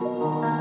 Hey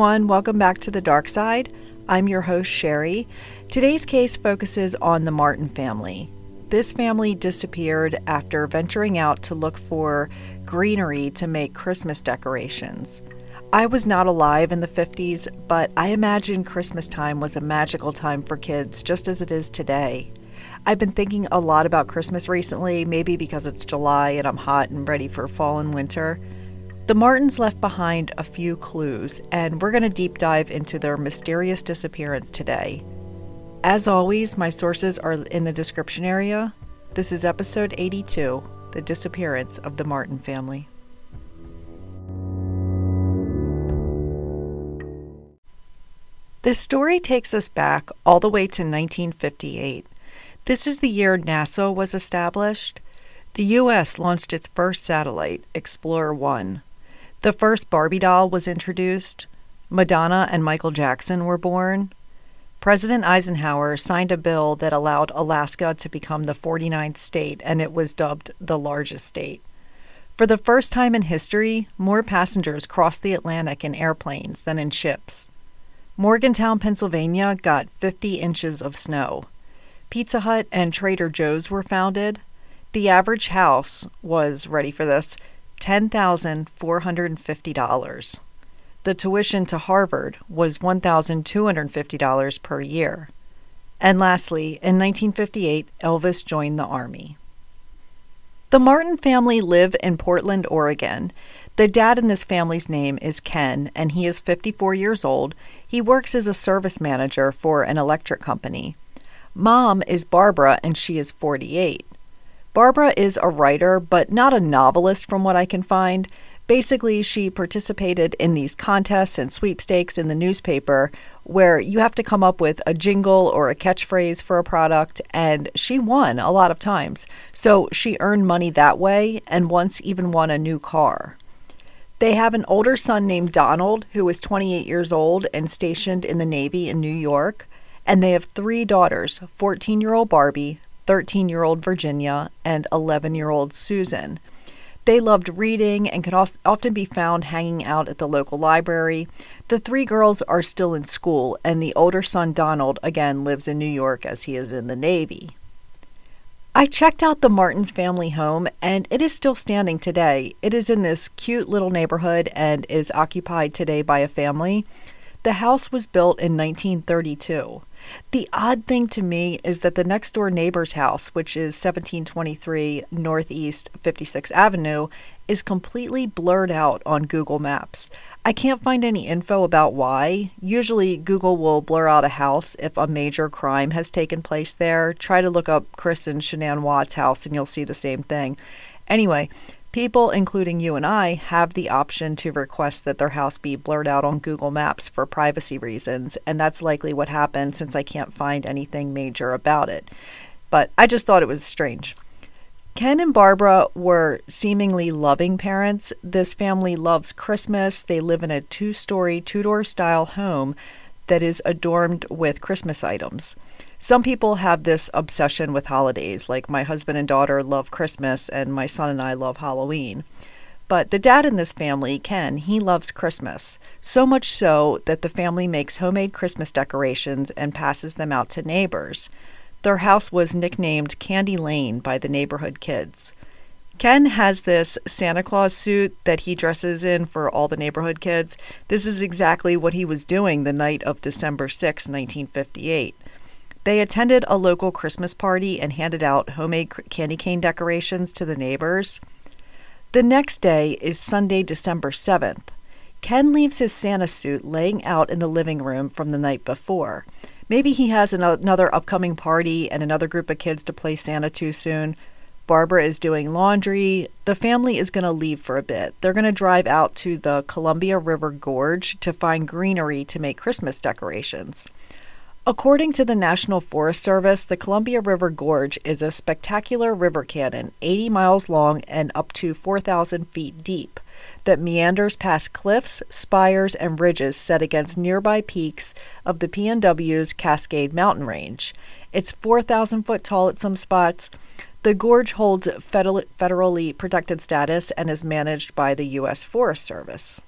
everyone, welcome back to the dark side. I'm your host, Sherry. Today's case focuses on the Martin family. This family disappeared after venturing out to look for greenery to make Christmas decorations. I was not alive in the 50s, but I imagine Christmas time was a magical time for kids, just as it is today. I've been thinking a lot about Christmas recently, maybe because it's July and I'm hot and ready for fall and winter. The Martins left behind a few clues, and we're going to deep dive into their mysterious disappearance today. As always, my sources are in the description area. This is episode 82 The Disappearance of the Martin Family. This story takes us back all the way to 1958. This is the year NASA was established. The U.S. launched its first satellite, Explorer 1. The first Barbie doll was introduced. Madonna and Michael Jackson were born. President Eisenhower signed a bill that allowed Alaska to become the 49th state, and it was dubbed the largest state. For the first time in history, more passengers crossed the Atlantic in airplanes than in ships. Morgantown, Pennsylvania got 50 inches of snow. Pizza Hut and Trader Joe's were founded. The average house was, ready for this, $10,450. The tuition to Harvard was $1,250 per year. And lastly, in 1958, Elvis joined the Army. The Martin family live in Portland, Oregon. The dad in this family's name is Ken, and he is 54 years old. He works as a service manager for an electric company. Mom is Barbara, and she is 48. Barbara is a writer, but not a novelist from what I can find. Basically, she participated in these contests and sweepstakes in the newspaper where you have to come up with a jingle or a catchphrase for a product, and she won a lot of times. So she earned money that way and once even won a new car. They have an older son named Donald, who is 28 years old and stationed in the Navy in New York. And they have three daughters 14 year old Barbie, 13 year old Virginia, and 11 year old Susan. They loved reading and could often be found hanging out at the local library. The three girls are still in school, and the older son, Donald, again lives in New York as he is in the Navy. I checked out the Martins family home, and it is still standing today. It is in this cute little neighborhood and is occupied today by a family. The house was built in 1932. The odd thing to me is that the next door neighbor's house, which is 1723 Northeast 56th Avenue, is completely blurred out on Google Maps. I can't find any info about why. Usually, Google will blur out a house if a major crime has taken place there. Try to look up Chris and Shanann Watts' house and you'll see the same thing. Anyway, People, including you and I, have the option to request that their house be blurred out on Google Maps for privacy reasons, and that's likely what happened since I can't find anything major about it. But I just thought it was strange. Ken and Barbara were seemingly loving parents. This family loves Christmas. They live in a two story, Tudor style home that is adorned with Christmas items. Some people have this obsession with holidays, like my husband and daughter love Christmas, and my son and I love Halloween. But the dad in this family, Ken, he loves Christmas. So much so that the family makes homemade Christmas decorations and passes them out to neighbors. Their house was nicknamed Candy Lane by the neighborhood kids. Ken has this Santa Claus suit that he dresses in for all the neighborhood kids. This is exactly what he was doing the night of December 6, 1958. They attended a local Christmas party and handed out homemade candy cane decorations to the neighbors. The next day is Sunday, December 7th. Ken leaves his Santa suit laying out in the living room from the night before. Maybe he has another upcoming party and another group of kids to play Santa to soon. Barbara is doing laundry, the family is going to leave for a bit. They're going to drive out to the Columbia River Gorge to find greenery to make Christmas decorations. According to the National Forest Service, the Columbia River Gorge is a spectacular river canyon, 80 miles long and up to 4,000 feet deep, that meanders past cliffs, spires, and ridges set against nearby peaks of the PNW's Cascade Mountain Range. It's 4,000 foot tall at some spots. The gorge holds federally protected status and is managed by the U.S. Forest Service.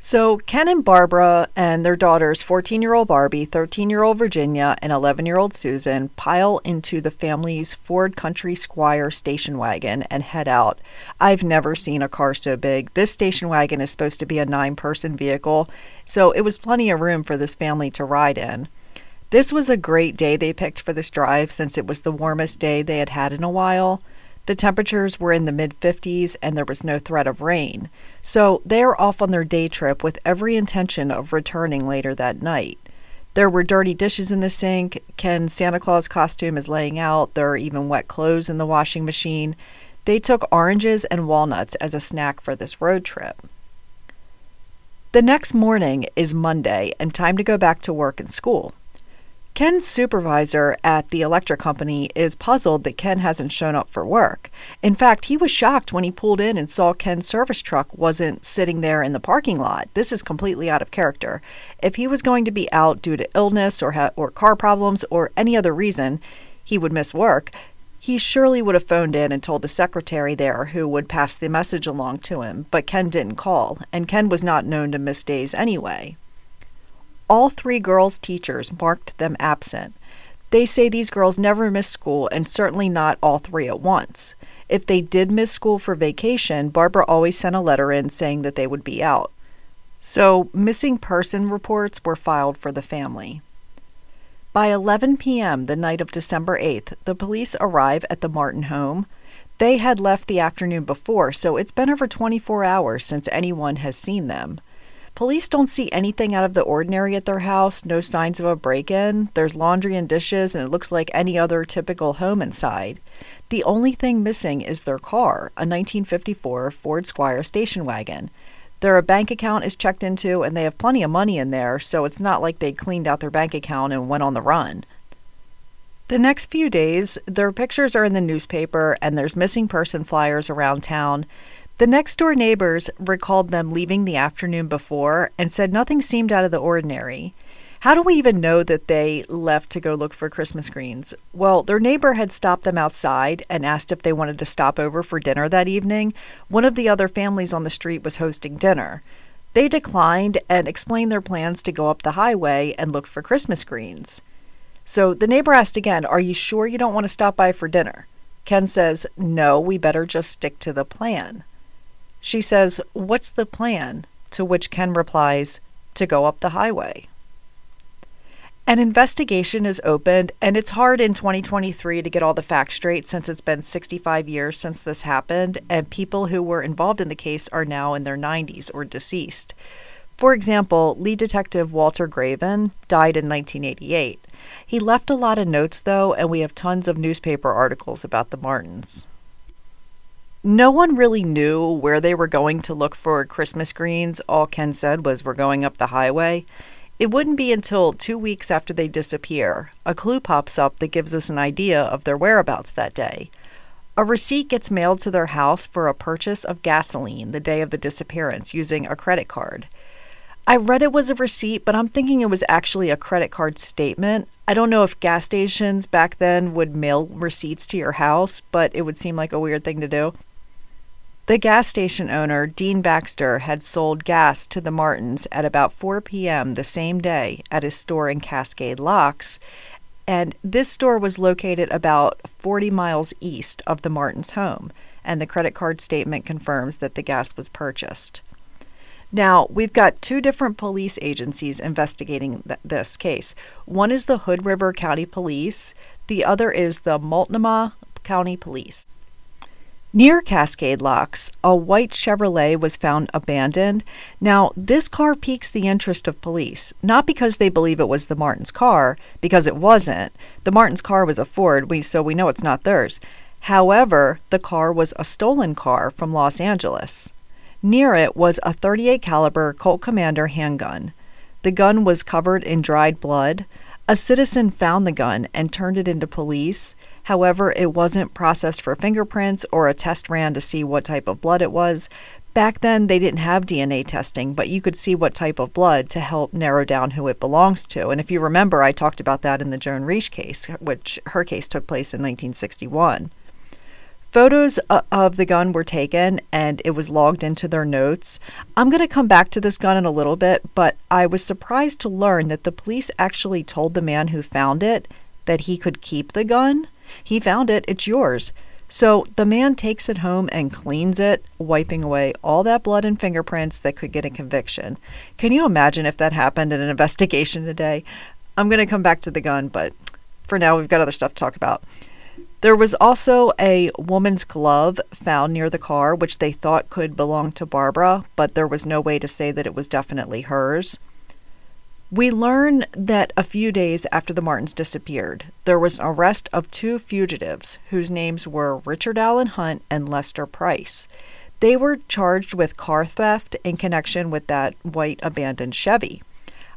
So, Ken and Barbara and their daughters, 14 year old Barbie, 13 year old Virginia, and 11 year old Susan, pile into the family's Ford Country Squire station wagon and head out. I've never seen a car so big. This station wagon is supposed to be a nine person vehicle, so it was plenty of room for this family to ride in. This was a great day they picked for this drive since it was the warmest day they had had in a while. The temperatures were in the mid 50s and there was no threat of rain. So they are off on their day trip with every intention of returning later that night. There were dirty dishes in the sink. Ken's Santa Claus costume is laying out. There are even wet clothes in the washing machine. They took oranges and walnuts as a snack for this road trip. The next morning is Monday and time to go back to work and school. Ken's supervisor at the electric company is puzzled that Ken hasn't shown up for work. In fact, he was shocked when he pulled in and saw Ken's service truck wasn't sitting there in the parking lot. This is completely out of character. If he was going to be out due to illness or ha- or car problems or any other reason, he would miss work. He surely would have phoned in and told the secretary there who would pass the message along to him, but Ken didn't call, and Ken was not known to miss days anyway. All three girls' teachers marked them absent. They say these girls never miss school, and certainly not all three at once. If they did miss school for vacation, Barbara always sent a letter in saying that they would be out. So, missing person reports were filed for the family. By 11 p.m., the night of December 8th, the police arrive at the Martin home. They had left the afternoon before, so it's been over 24 hours since anyone has seen them. Police don't see anything out of the ordinary at their house, no signs of a break in. There's laundry and dishes, and it looks like any other typical home inside. The only thing missing is their car, a 1954 Ford Squire station wagon. Their bank account is checked into, and they have plenty of money in there, so it's not like they cleaned out their bank account and went on the run. The next few days, their pictures are in the newspaper, and there's missing person flyers around town. The next door neighbors recalled them leaving the afternoon before and said nothing seemed out of the ordinary. How do we even know that they left to go look for Christmas greens? Well, their neighbor had stopped them outside and asked if they wanted to stop over for dinner that evening. One of the other families on the street was hosting dinner. They declined and explained their plans to go up the highway and look for Christmas greens. So the neighbor asked again, Are you sure you don't want to stop by for dinner? Ken says, No, we better just stick to the plan. She says, What's the plan? To which Ken replies, To go up the highway. An investigation is opened, and it's hard in 2023 to get all the facts straight since it's been 65 years since this happened, and people who were involved in the case are now in their 90s or deceased. For example, lead detective Walter Graven died in 1988. He left a lot of notes, though, and we have tons of newspaper articles about the Martins. No one really knew where they were going to look for Christmas greens. All Ken said was, We're going up the highway. It wouldn't be until two weeks after they disappear a clue pops up that gives us an idea of their whereabouts that day. A receipt gets mailed to their house for a purchase of gasoline the day of the disappearance using a credit card. I read it was a receipt, but I'm thinking it was actually a credit card statement. I don't know if gas stations back then would mail receipts to your house, but it would seem like a weird thing to do. The gas station owner, Dean Baxter, had sold gas to the Martins at about 4 p.m. the same day at his store in Cascade Locks, and this store was located about 40 miles east of the Martins' home, and the credit card statement confirms that the gas was purchased. Now, we've got two different police agencies investigating th- this case. One is the Hood River County Police, the other is the Multnomah County Police. Near Cascade Locks, a white Chevrolet was found abandoned. Now, this car piques the interest of police, not because they believe it was the Martins' car, because it wasn't. The Martins' car was a Ford, we, so we know it's not theirs. However, the car was a stolen car from Los Angeles. Near it was a 38 caliber Colt Commander handgun. The gun was covered in dried blood. A citizen found the gun and turned it into police. However, it wasn't processed for fingerprints or a test ran to see what type of blood it was. Back then, they didn't have DNA testing, but you could see what type of blood to help narrow down who it belongs to. And if you remember, I talked about that in the Joan Risch case, which her case took place in 1961. Photos of the gun were taken and it was logged into their notes. I'm going to come back to this gun in a little bit, but I was surprised to learn that the police actually told the man who found it that he could keep the gun. He found it, it's yours. So the man takes it home and cleans it, wiping away all that blood and fingerprints that could get a conviction. Can you imagine if that happened in an investigation today? I'm going to come back to the gun, but for now, we've got other stuff to talk about. There was also a woman's glove found near the car, which they thought could belong to Barbara, but there was no way to say that it was definitely hers. We learn that a few days after the Martins disappeared, there was an arrest of two fugitives whose names were Richard Allen Hunt and Lester Price. They were charged with car theft in connection with that white abandoned Chevy.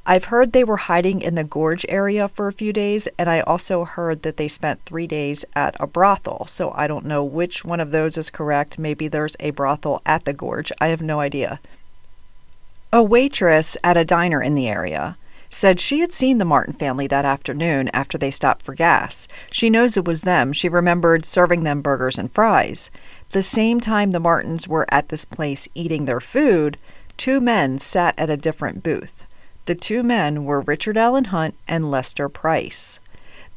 I've heard they were hiding in the gorge area for a few days, and I also heard that they spent three days at a brothel. So I don't know which one of those is correct. Maybe there's a brothel at the gorge. I have no idea. A waitress at a diner in the area said she had seen the Martin family that afternoon after they stopped for gas. She knows it was them. She remembered serving them burgers and fries. The same time the Martins were at this place eating their food, two men sat at a different booth. The two men were Richard Allen Hunt and Lester Price.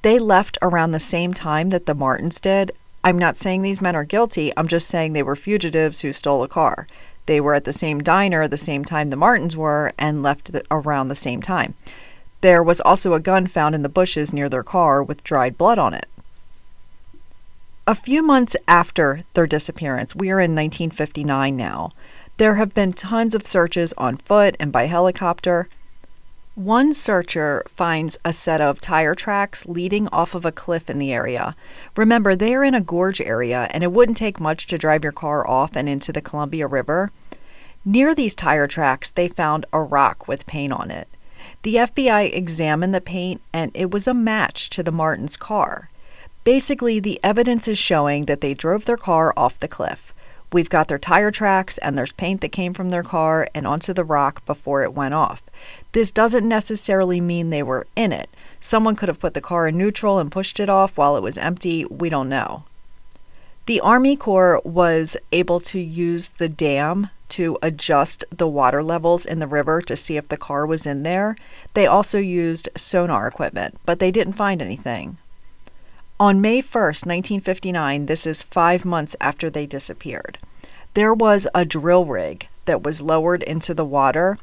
They left around the same time that the Martins did. I'm not saying these men are guilty, I'm just saying they were fugitives who stole a car. They were at the same diner the same time the Martins were and left around the same time. There was also a gun found in the bushes near their car with dried blood on it. A few months after their disappearance, we are in 1959 now, there have been tons of searches on foot and by helicopter. One searcher finds a set of tire tracks leading off of a cliff in the area. Remember, they are in a gorge area, and it wouldn't take much to drive your car off and into the Columbia River. Near these tire tracks, they found a rock with paint on it. The FBI examined the paint, and it was a match to the Martins' car. Basically, the evidence is showing that they drove their car off the cliff. We've got their tire tracks, and there's paint that came from their car and onto the rock before it went off. This doesn't necessarily mean they were in it. Someone could have put the car in neutral and pushed it off while it was empty. We don't know. The Army Corps was able to use the dam to adjust the water levels in the river to see if the car was in there. They also used sonar equipment, but they didn't find anything. On May 1st, 1959, this is five months after they disappeared, there was a drill rig that was lowered into the water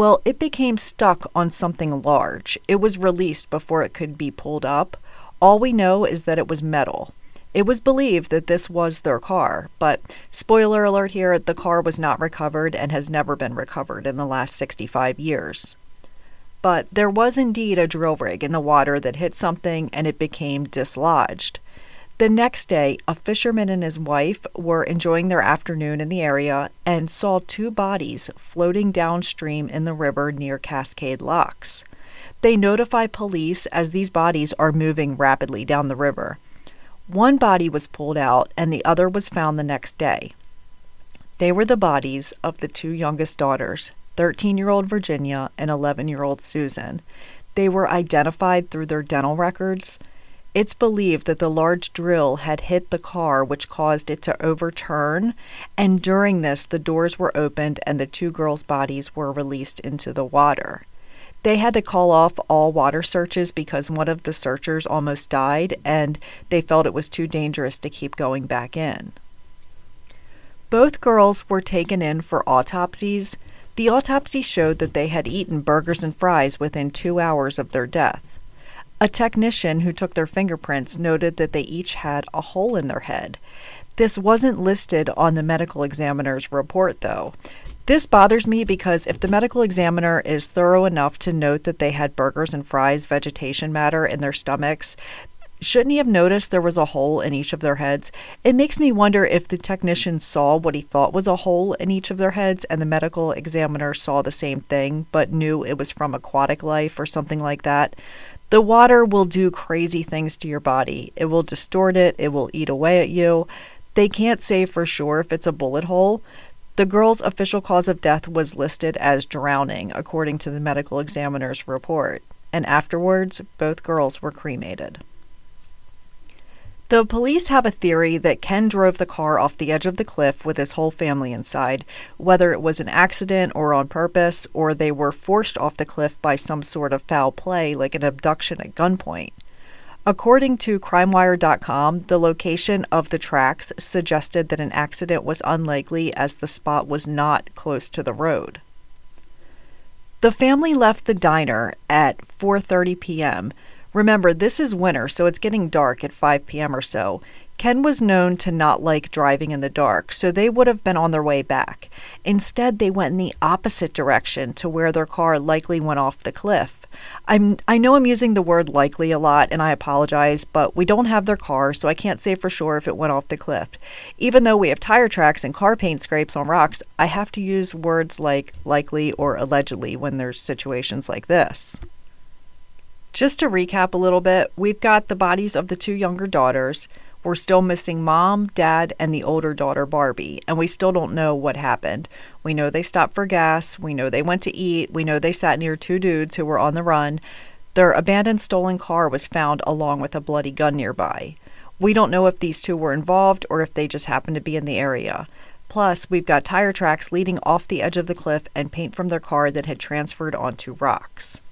well, it became stuck on something large. It was released before it could be pulled up. All we know is that it was metal. It was believed that this was their car, but spoiler alert here the car was not recovered and has never been recovered in the last 65 years. But there was indeed a drill rig in the water that hit something and it became dislodged. The next day, a fisherman and his wife were enjoying their afternoon in the area and saw two bodies floating downstream in the river near Cascade Locks. They notify police as these bodies are moving rapidly down the river. One body was pulled out and the other was found the next day. They were the bodies of the two youngest daughters, 13 year old Virginia and 11 year old Susan. They were identified through their dental records. It's believed that the large drill had hit the car, which caused it to overturn, and during this, the doors were opened and the two girls' bodies were released into the water. They had to call off all water searches because one of the searchers almost died and they felt it was too dangerous to keep going back in. Both girls were taken in for autopsies. The autopsy showed that they had eaten burgers and fries within two hours of their death. A technician who took their fingerprints noted that they each had a hole in their head. This wasn't listed on the medical examiner's report, though. This bothers me because if the medical examiner is thorough enough to note that they had burgers and fries vegetation matter in their stomachs, shouldn't he have noticed there was a hole in each of their heads? It makes me wonder if the technician saw what he thought was a hole in each of their heads and the medical examiner saw the same thing but knew it was from aquatic life or something like that. The water will do crazy things to your body. It will distort it, it will eat away at you. They can't say for sure if it's a bullet hole. The girl's official cause of death was listed as drowning, according to the medical examiner's report, and afterwards, both girls were cremated. The police have a theory that Ken drove the car off the edge of the cliff with his whole family inside, whether it was an accident or on purpose, or they were forced off the cliff by some sort of foul play like an abduction at gunpoint. According to CrimeWire.com, the location of the tracks suggested that an accident was unlikely as the spot was not close to the road. The family left the diner at 4:30 p.m. Remember, this is winter, so it's getting dark at 5 p.m. or so. Ken was known to not like driving in the dark, so they would have been on their way back. Instead, they went in the opposite direction to where their car likely went off the cliff. I'm I know I'm using the word likely a lot and I apologize, but we don't have their car, so I can't say for sure if it went off the cliff. Even though we have tire tracks and car paint scrapes on rocks, I have to use words like likely or allegedly when there's situations like this. Just to recap a little bit, we've got the bodies of the two younger daughters. We're still missing mom, dad, and the older daughter, Barbie, and we still don't know what happened. We know they stopped for gas. We know they went to eat. We know they sat near two dudes who were on the run. Their abandoned stolen car was found along with a bloody gun nearby. We don't know if these two were involved or if they just happened to be in the area. Plus, we've got tire tracks leading off the edge of the cliff and paint from their car that had transferred onto rocks.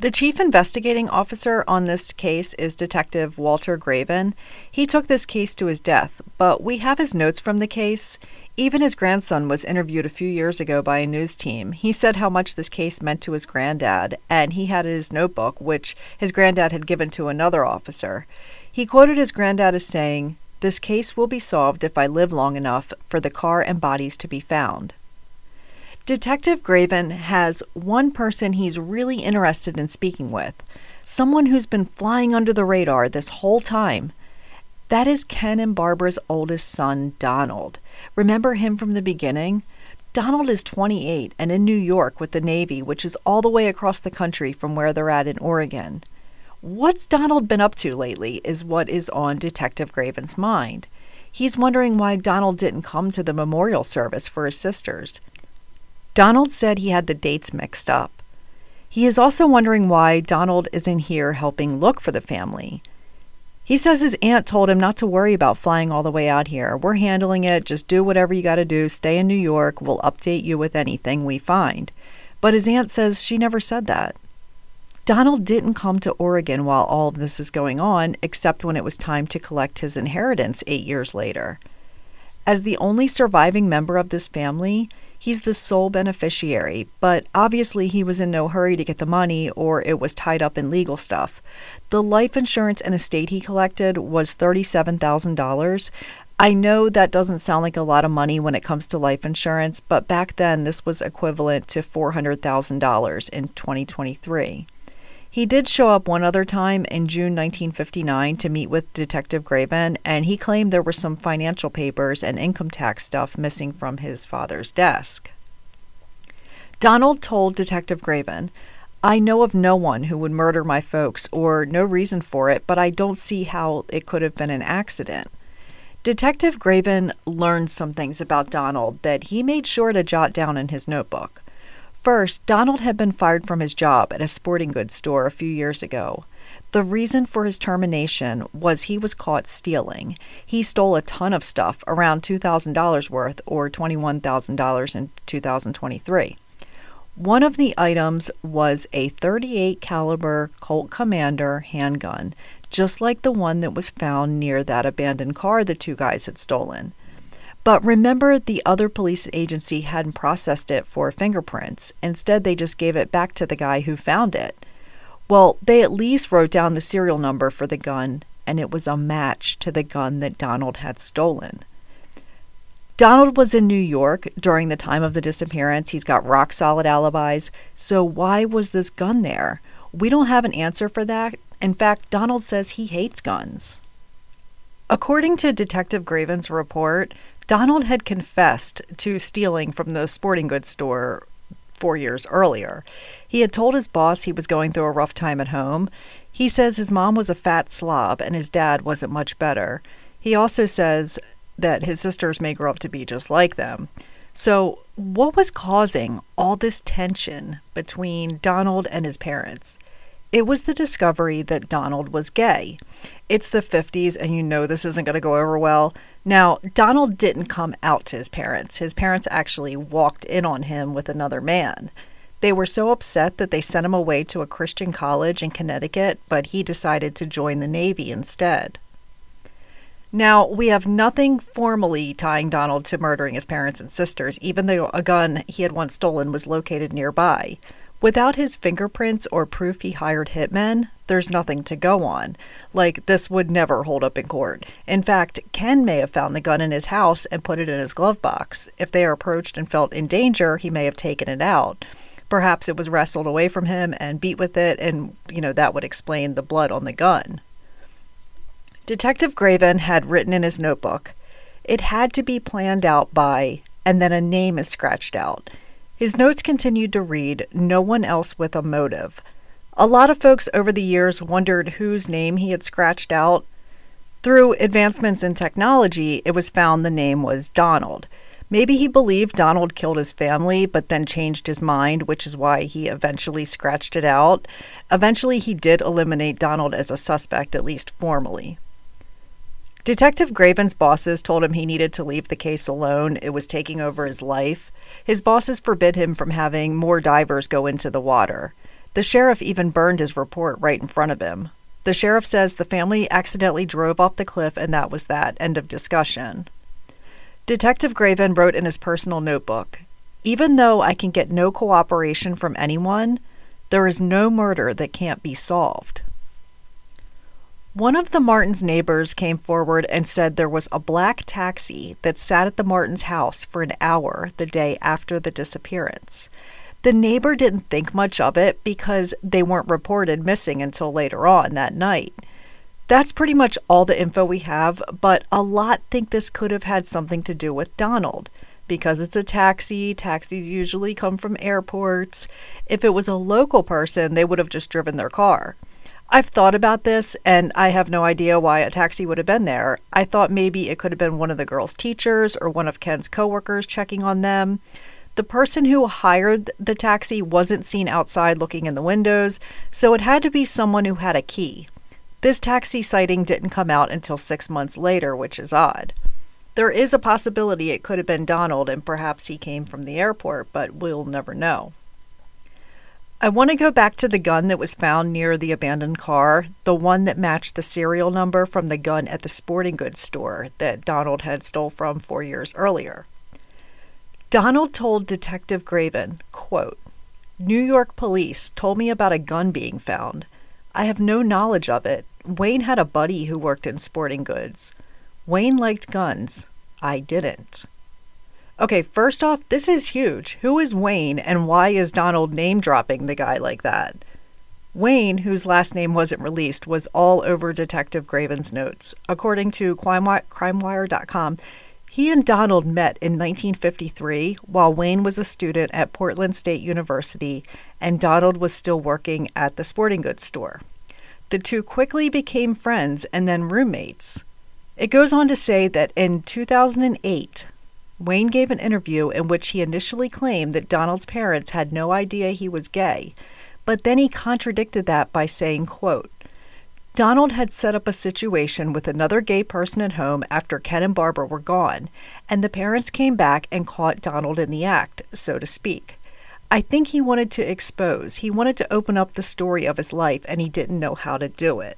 The chief investigating officer on this case is Detective Walter Graven. He took this case to his death, but we have his notes from the case. Even his grandson was interviewed a few years ago by a news team. He said how much this case meant to his granddad, and he had his notebook, which his granddad had given to another officer. He quoted his granddad as saying, This case will be solved if I live long enough for the car and bodies to be found. Detective Graven has one person he's really interested in speaking with, someone who's been flying under the radar this whole time. That is Ken and Barbara's oldest son, Donald. Remember him from the beginning? Donald is 28 and in New York with the Navy, which is all the way across the country from where they're at in Oregon. What's Donald been up to lately is what is on Detective Graven's mind. He's wondering why Donald didn't come to the memorial service for his sisters. Donald said he had the dates mixed up. He is also wondering why Donald isn't here helping look for the family. He says his aunt told him not to worry about flying all the way out here. We're handling it. Just do whatever you got to do. Stay in New York. We'll update you with anything we find. But his aunt says she never said that. Donald didn't come to Oregon while all of this is going on, except when it was time to collect his inheritance eight years later. As the only surviving member of this family, He's the sole beneficiary, but obviously he was in no hurry to get the money or it was tied up in legal stuff. The life insurance and estate he collected was $37,000. I know that doesn't sound like a lot of money when it comes to life insurance, but back then this was equivalent to $400,000 in 2023. He did show up one other time in June 1959 to meet with Detective Graven, and he claimed there were some financial papers and income tax stuff missing from his father's desk. Donald told Detective Graven, I know of no one who would murder my folks or no reason for it, but I don't see how it could have been an accident. Detective Graven learned some things about Donald that he made sure to jot down in his notebook. First, Donald had been fired from his job at a sporting goods store a few years ago. The reason for his termination was he was caught stealing. He stole a ton of stuff, around $2,000 worth or $21,000 in 2023. One of the items was a 38 caliber Colt Commander handgun, just like the one that was found near that abandoned car the two guys had stolen. But remember, the other police agency hadn't processed it for fingerprints. Instead, they just gave it back to the guy who found it. Well, they at least wrote down the serial number for the gun, and it was a match to the gun that Donald had stolen. Donald was in New York during the time of the disappearance. He's got rock solid alibis. So, why was this gun there? We don't have an answer for that. In fact, Donald says he hates guns. According to Detective Graven's report, Donald had confessed to stealing from the sporting goods store four years earlier. He had told his boss he was going through a rough time at home. He says his mom was a fat slob and his dad wasn't much better. He also says that his sisters may grow up to be just like them. So, what was causing all this tension between Donald and his parents? It was the discovery that Donald was gay. It's the 50s, and you know this isn't going to go over well. Now, Donald didn't come out to his parents. His parents actually walked in on him with another man. They were so upset that they sent him away to a Christian college in Connecticut, but he decided to join the Navy instead. Now, we have nothing formally tying Donald to murdering his parents and sisters, even though a gun he had once stolen was located nearby. Without his fingerprints or proof he hired hitmen, there's nothing to go on. Like, this would never hold up in court. In fact, Ken may have found the gun in his house and put it in his glove box. If they are approached and felt in danger, he may have taken it out. Perhaps it was wrestled away from him and beat with it, and, you know, that would explain the blood on the gun. Detective Graven had written in his notebook, it had to be planned out by, and then a name is scratched out. His notes continued to read, no one else with a motive. A lot of folks over the years wondered whose name he had scratched out. Through advancements in technology, it was found the name was Donald. Maybe he believed Donald killed his family, but then changed his mind, which is why he eventually scratched it out. Eventually, he did eliminate Donald as a suspect, at least formally. Detective Graven's bosses told him he needed to leave the case alone. It was taking over his life. His bosses forbid him from having more divers go into the water. The sheriff even burned his report right in front of him. The sheriff says the family accidentally drove off the cliff and that was that. End of discussion. Detective Graven wrote in his personal notebook Even though I can get no cooperation from anyone, there is no murder that can't be solved. One of the Martins' neighbors came forward and said there was a black taxi that sat at the Martins' house for an hour the day after the disappearance. The neighbor didn't think much of it because they weren't reported missing until later on that night. That's pretty much all the info we have, but a lot think this could have had something to do with Donald. Because it's a taxi, taxis usually come from airports. If it was a local person, they would have just driven their car. I've thought about this and I have no idea why a taxi would have been there. I thought maybe it could have been one of the girls' teachers or one of Ken's coworkers checking on them. The person who hired the taxi wasn't seen outside looking in the windows, so it had to be someone who had a key. This taxi sighting didn't come out until six months later, which is odd. There is a possibility it could have been Donald and perhaps he came from the airport, but we'll never know. I want to go back to the gun that was found near the abandoned car, the one that matched the serial number from the gun at the sporting goods store that Donald had stole from four years earlier. Donald told Detective Graven, quote, New York police told me about a gun being found. I have no knowledge of it. Wayne had a buddy who worked in sporting goods. Wayne liked guns. I didn't. Okay, first off, this is huge. Who is Wayne and why is Donald name dropping the guy like that? Wayne, whose last name wasn't released, was all over Detective Graven's notes. According to CrimeWire.com, he and Donald met in 1953 while Wayne was a student at Portland State University and Donald was still working at the sporting goods store. The two quickly became friends and then roommates. It goes on to say that in 2008, Wayne gave an interview in which he initially claimed that Donald's parents had no idea he was gay, but then he contradicted that by saying, quote, Donald had set up a situation with another gay person at home after Ken and Barbara were gone, and the parents came back and caught Donald in the act, so to speak. I think he wanted to expose, he wanted to open up the story of his life, and he didn't know how to do it.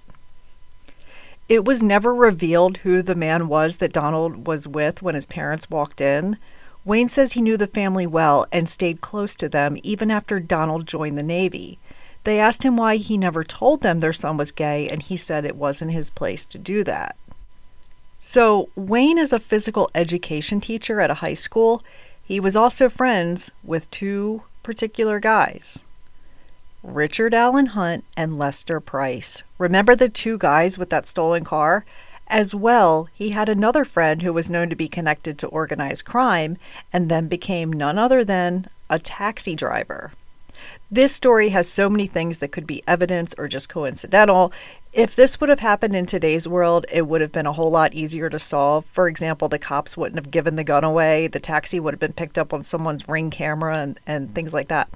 It was never revealed who the man was that Donald was with when his parents walked in. Wayne says he knew the family well and stayed close to them even after Donald joined the Navy. They asked him why he never told them their son was gay, and he said it wasn't his place to do that. So, Wayne is a physical education teacher at a high school. He was also friends with two particular guys. Richard Allen Hunt and Lester Price. Remember the two guys with that stolen car? As well, he had another friend who was known to be connected to organized crime and then became none other than a taxi driver. This story has so many things that could be evidence or just coincidental. If this would have happened in today's world, it would have been a whole lot easier to solve. For example, the cops wouldn't have given the gun away, the taxi would have been picked up on someone's ring camera, and, and things like that.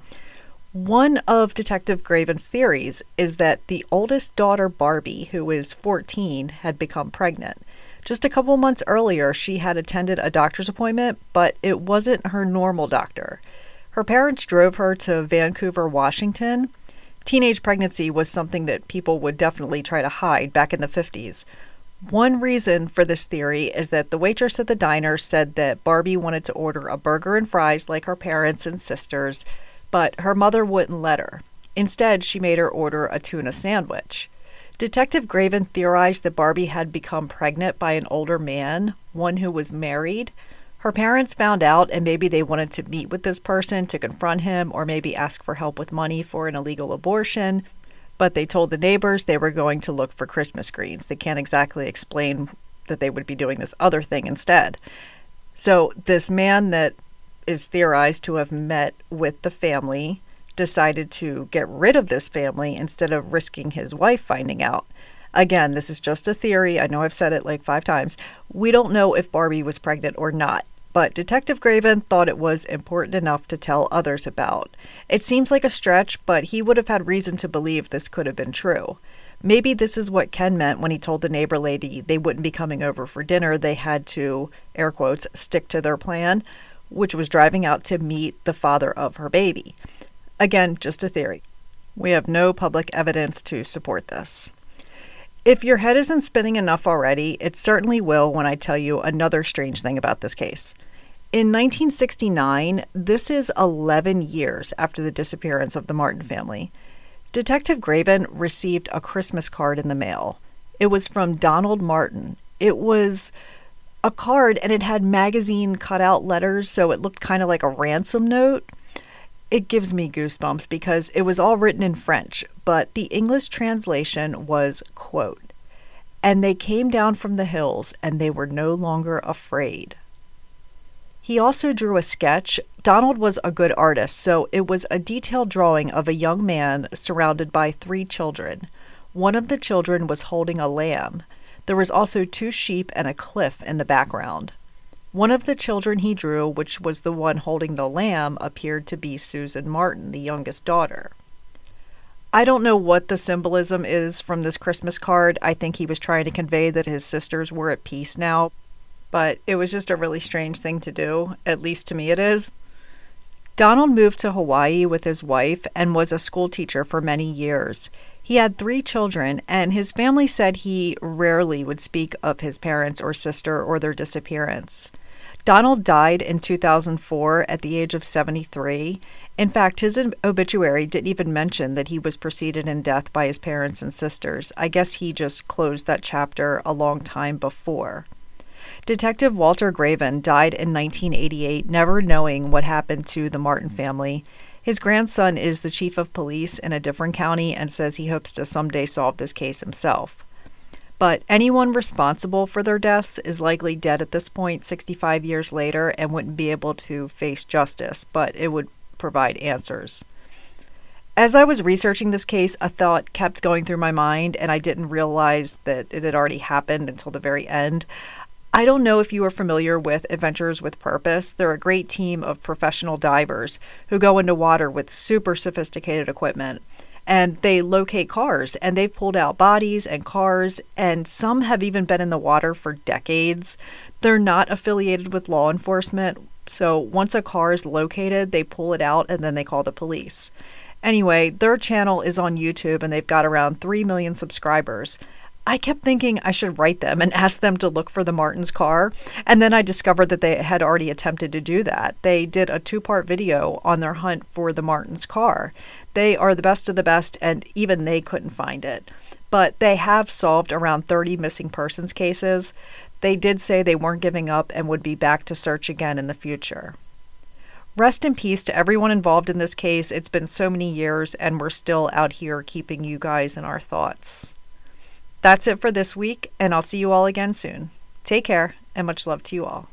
One of Detective Graven's theories is that the oldest daughter, Barbie, who is 14, had become pregnant. Just a couple months earlier, she had attended a doctor's appointment, but it wasn't her normal doctor. Her parents drove her to Vancouver, Washington. Teenage pregnancy was something that people would definitely try to hide back in the 50s. One reason for this theory is that the waitress at the diner said that Barbie wanted to order a burger and fries like her parents and sisters, but her mother wouldn't let her. Instead, she made her order a tuna sandwich. Detective Graven theorized that Barbie had become pregnant by an older man, one who was married. Her parents found out, and maybe they wanted to meet with this person to confront him or maybe ask for help with money for an illegal abortion. But they told the neighbors they were going to look for Christmas greens. They can't exactly explain that they would be doing this other thing instead. So, this man that is theorized to have met with the family decided to get rid of this family instead of risking his wife finding out. Again, this is just a theory. I know I've said it like five times. We don't know if Barbie was pregnant or not, but Detective Graven thought it was important enough to tell others about. It seems like a stretch, but he would have had reason to believe this could have been true. Maybe this is what Ken meant when he told the neighbor lady they wouldn't be coming over for dinner. They had to, air quotes, stick to their plan, which was driving out to meet the father of her baby. Again, just a theory. We have no public evidence to support this. If your head isn't spinning enough already, it certainly will when I tell you another strange thing about this case. In 1969, this is 11 years after the disappearance of the Martin family, Detective Graven received a Christmas card in the mail. It was from Donald Martin. It was a card and it had magazine cutout letters, so it looked kind of like a ransom note it gives me goosebumps because it was all written in French, but the English translation was, quote, and they came down from the hills and they were no longer afraid. He also drew a sketch. Donald was a good artist, so it was a detailed drawing of a young man surrounded by three children. One of the children was holding a lamb. There was also two sheep and a cliff in the background. One of the children he drew, which was the one holding the lamb, appeared to be Susan Martin, the youngest daughter. I don't know what the symbolism is from this Christmas card. I think he was trying to convey that his sisters were at peace now, but it was just a really strange thing to do. At least to me, it is. Donald moved to Hawaii with his wife and was a school teacher for many years. He had three children, and his family said he rarely would speak of his parents or sister or their disappearance. Donald died in 2004 at the age of 73. In fact, his obituary didn't even mention that he was preceded in death by his parents and sisters. I guess he just closed that chapter a long time before. Detective Walter Graven died in 1988, never knowing what happened to the Martin family. His grandson is the chief of police in a different county and says he hopes to someday solve this case himself. But anyone responsible for their deaths is likely dead at this point, 65 years later, and wouldn't be able to face justice, but it would provide answers. As I was researching this case, a thought kept going through my mind, and I didn't realize that it had already happened until the very end. I don't know if you are familiar with Adventures with Purpose. They're a great team of professional divers who go into water with super sophisticated equipment and they locate cars and they've pulled out bodies and cars and some have even been in the water for decades. They're not affiliated with law enforcement, so once a car is located, they pull it out and then they call the police. Anyway, their channel is on YouTube and they've got around 3 million subscribers. I kept thinking I should write them and ask them to look for the Martin's car. And then I discovered that they had already attempted to do that. They did a two part video on their hunt for the Martin's car. They are the best of the best, and even they couldn't find it. But they have solved around 30 missing persons cases. They did say they weren't giving up and would be back to search again in the future. Rest in peace to everyone involved in this case. It's been so many years, and we're still out here keeping you guys in our thoughts. That's it for this week, and I'll see you all again soon. Take care, and much love to you all.